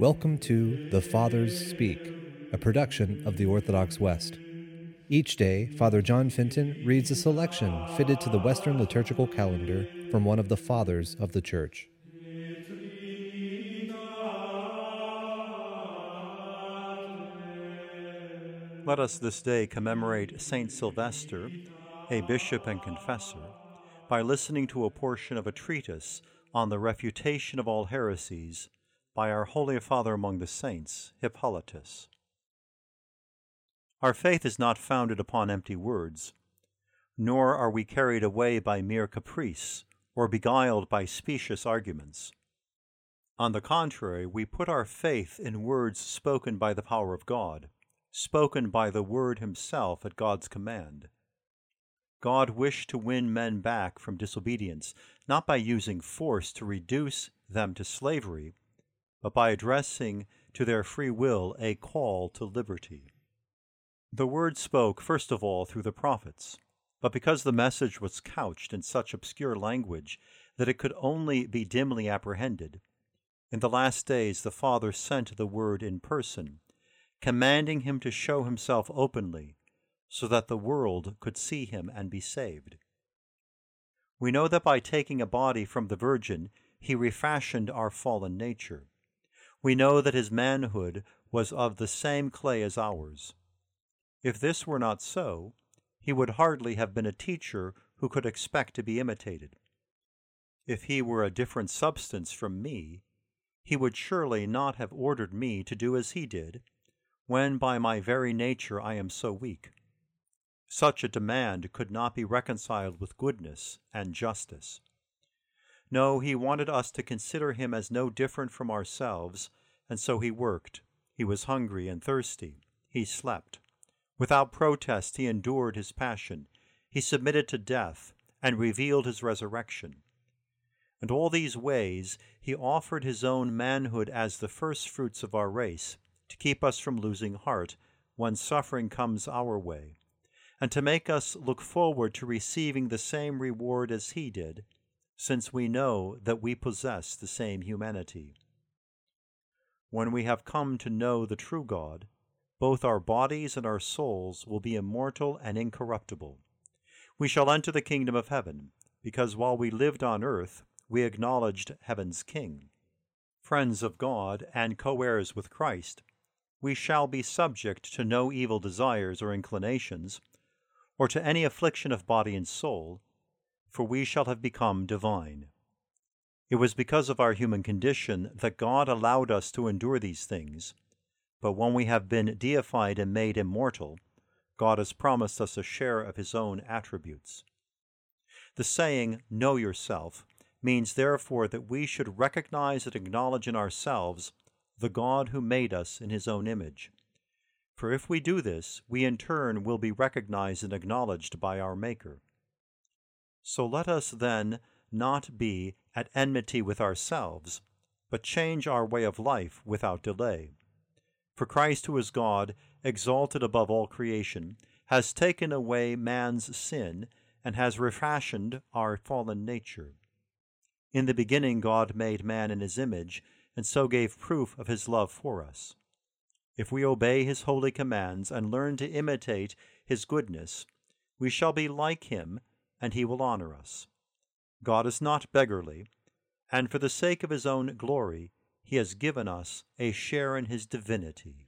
Welcome to The Fathers Speak, a production of the Orthodox West. Each day, Father John Fenton reads a selection fitted to the Western liturgical calendar from one of the Fathers of the Church. Let us this day commemorate Saint Sylvester, a bishop and confessor, by listening to a portion of a treatise on the refutation of all heresies by our Holy Father among the saints, Hippolytus. Our faith is not founded upon empty words, nor are we carried away by mere caprice or beguiled by specious arguments. On the contrary, we put our faith in words spoken by the power of God, spoken by the Word Himself at God's command. God wished to win men back from disobedience, not by using force to reduce them to slavery, but by addressing to their free will a call to liberty. The word spoke first of all through the prophets, but because the message was couched in such obscure language that it could only be dimly apprehended, in the last days the Father sent the Word in person, commanding him to show himself openly, so that the world could see him and be saved. We know that by taking a body from the Virgin, he refashioned our fallen nature we know that his manhood was of the same clay as ours. If this were not so, he would hardly have been a teacher who could expect to be imitated. If he were a different substance from me, he would surely not have ordered me to do as he did, when by my very nature I am so weak. Such a demand could not be reconciled with goodness and justice. No, he wanted us to consider him as no different from ourselves, and so he worked. He was hungry and thirsty. He slept. Without protest, he endured his passion. He submitted to death and revealed his resurrection. And all these ways he offered his own manhood as the first fruits of our race, to keep us from losing heart when suffering comes our way, and to make us look forward to receiving the same reward as he did since we know that we possess the same humanity. When we have come to know the true God, both our bodies and our souls will be immortal and incorruptible. We shall enter the kingdom of heaven, because while we lived on earth, we acknowledged heaven's King. Friends of God and co heirs with Christ, we shall be subject to no evil desires or inclinations, or to any affliction of body and soul for we shall have become divine. It was because of our human condition that God allowed us to endure these things, but when we have been deified and made immortal, God has promised us a share of his own attributes. The saying, Know yourself, means therefore that we should recognize and acknowledge in ourselves the God who made us in his own image. For if we do this, we in turn will be recognized and acknowledged by our Maker. So let us then not be at enmity with ourselves, but change our way of life without delay. For Christ, who is God, exalted above all creation, has taken away man's sin and has refashioned our fallen nature. In the beginning, God made man in his image, and so gave proof of his love for us. If we obey his holy commands and learn to imitate his goodness, we shall be like him and he will honor us. God is not beggarly, and for the sake of his own glory, he has given us a share in his divinity.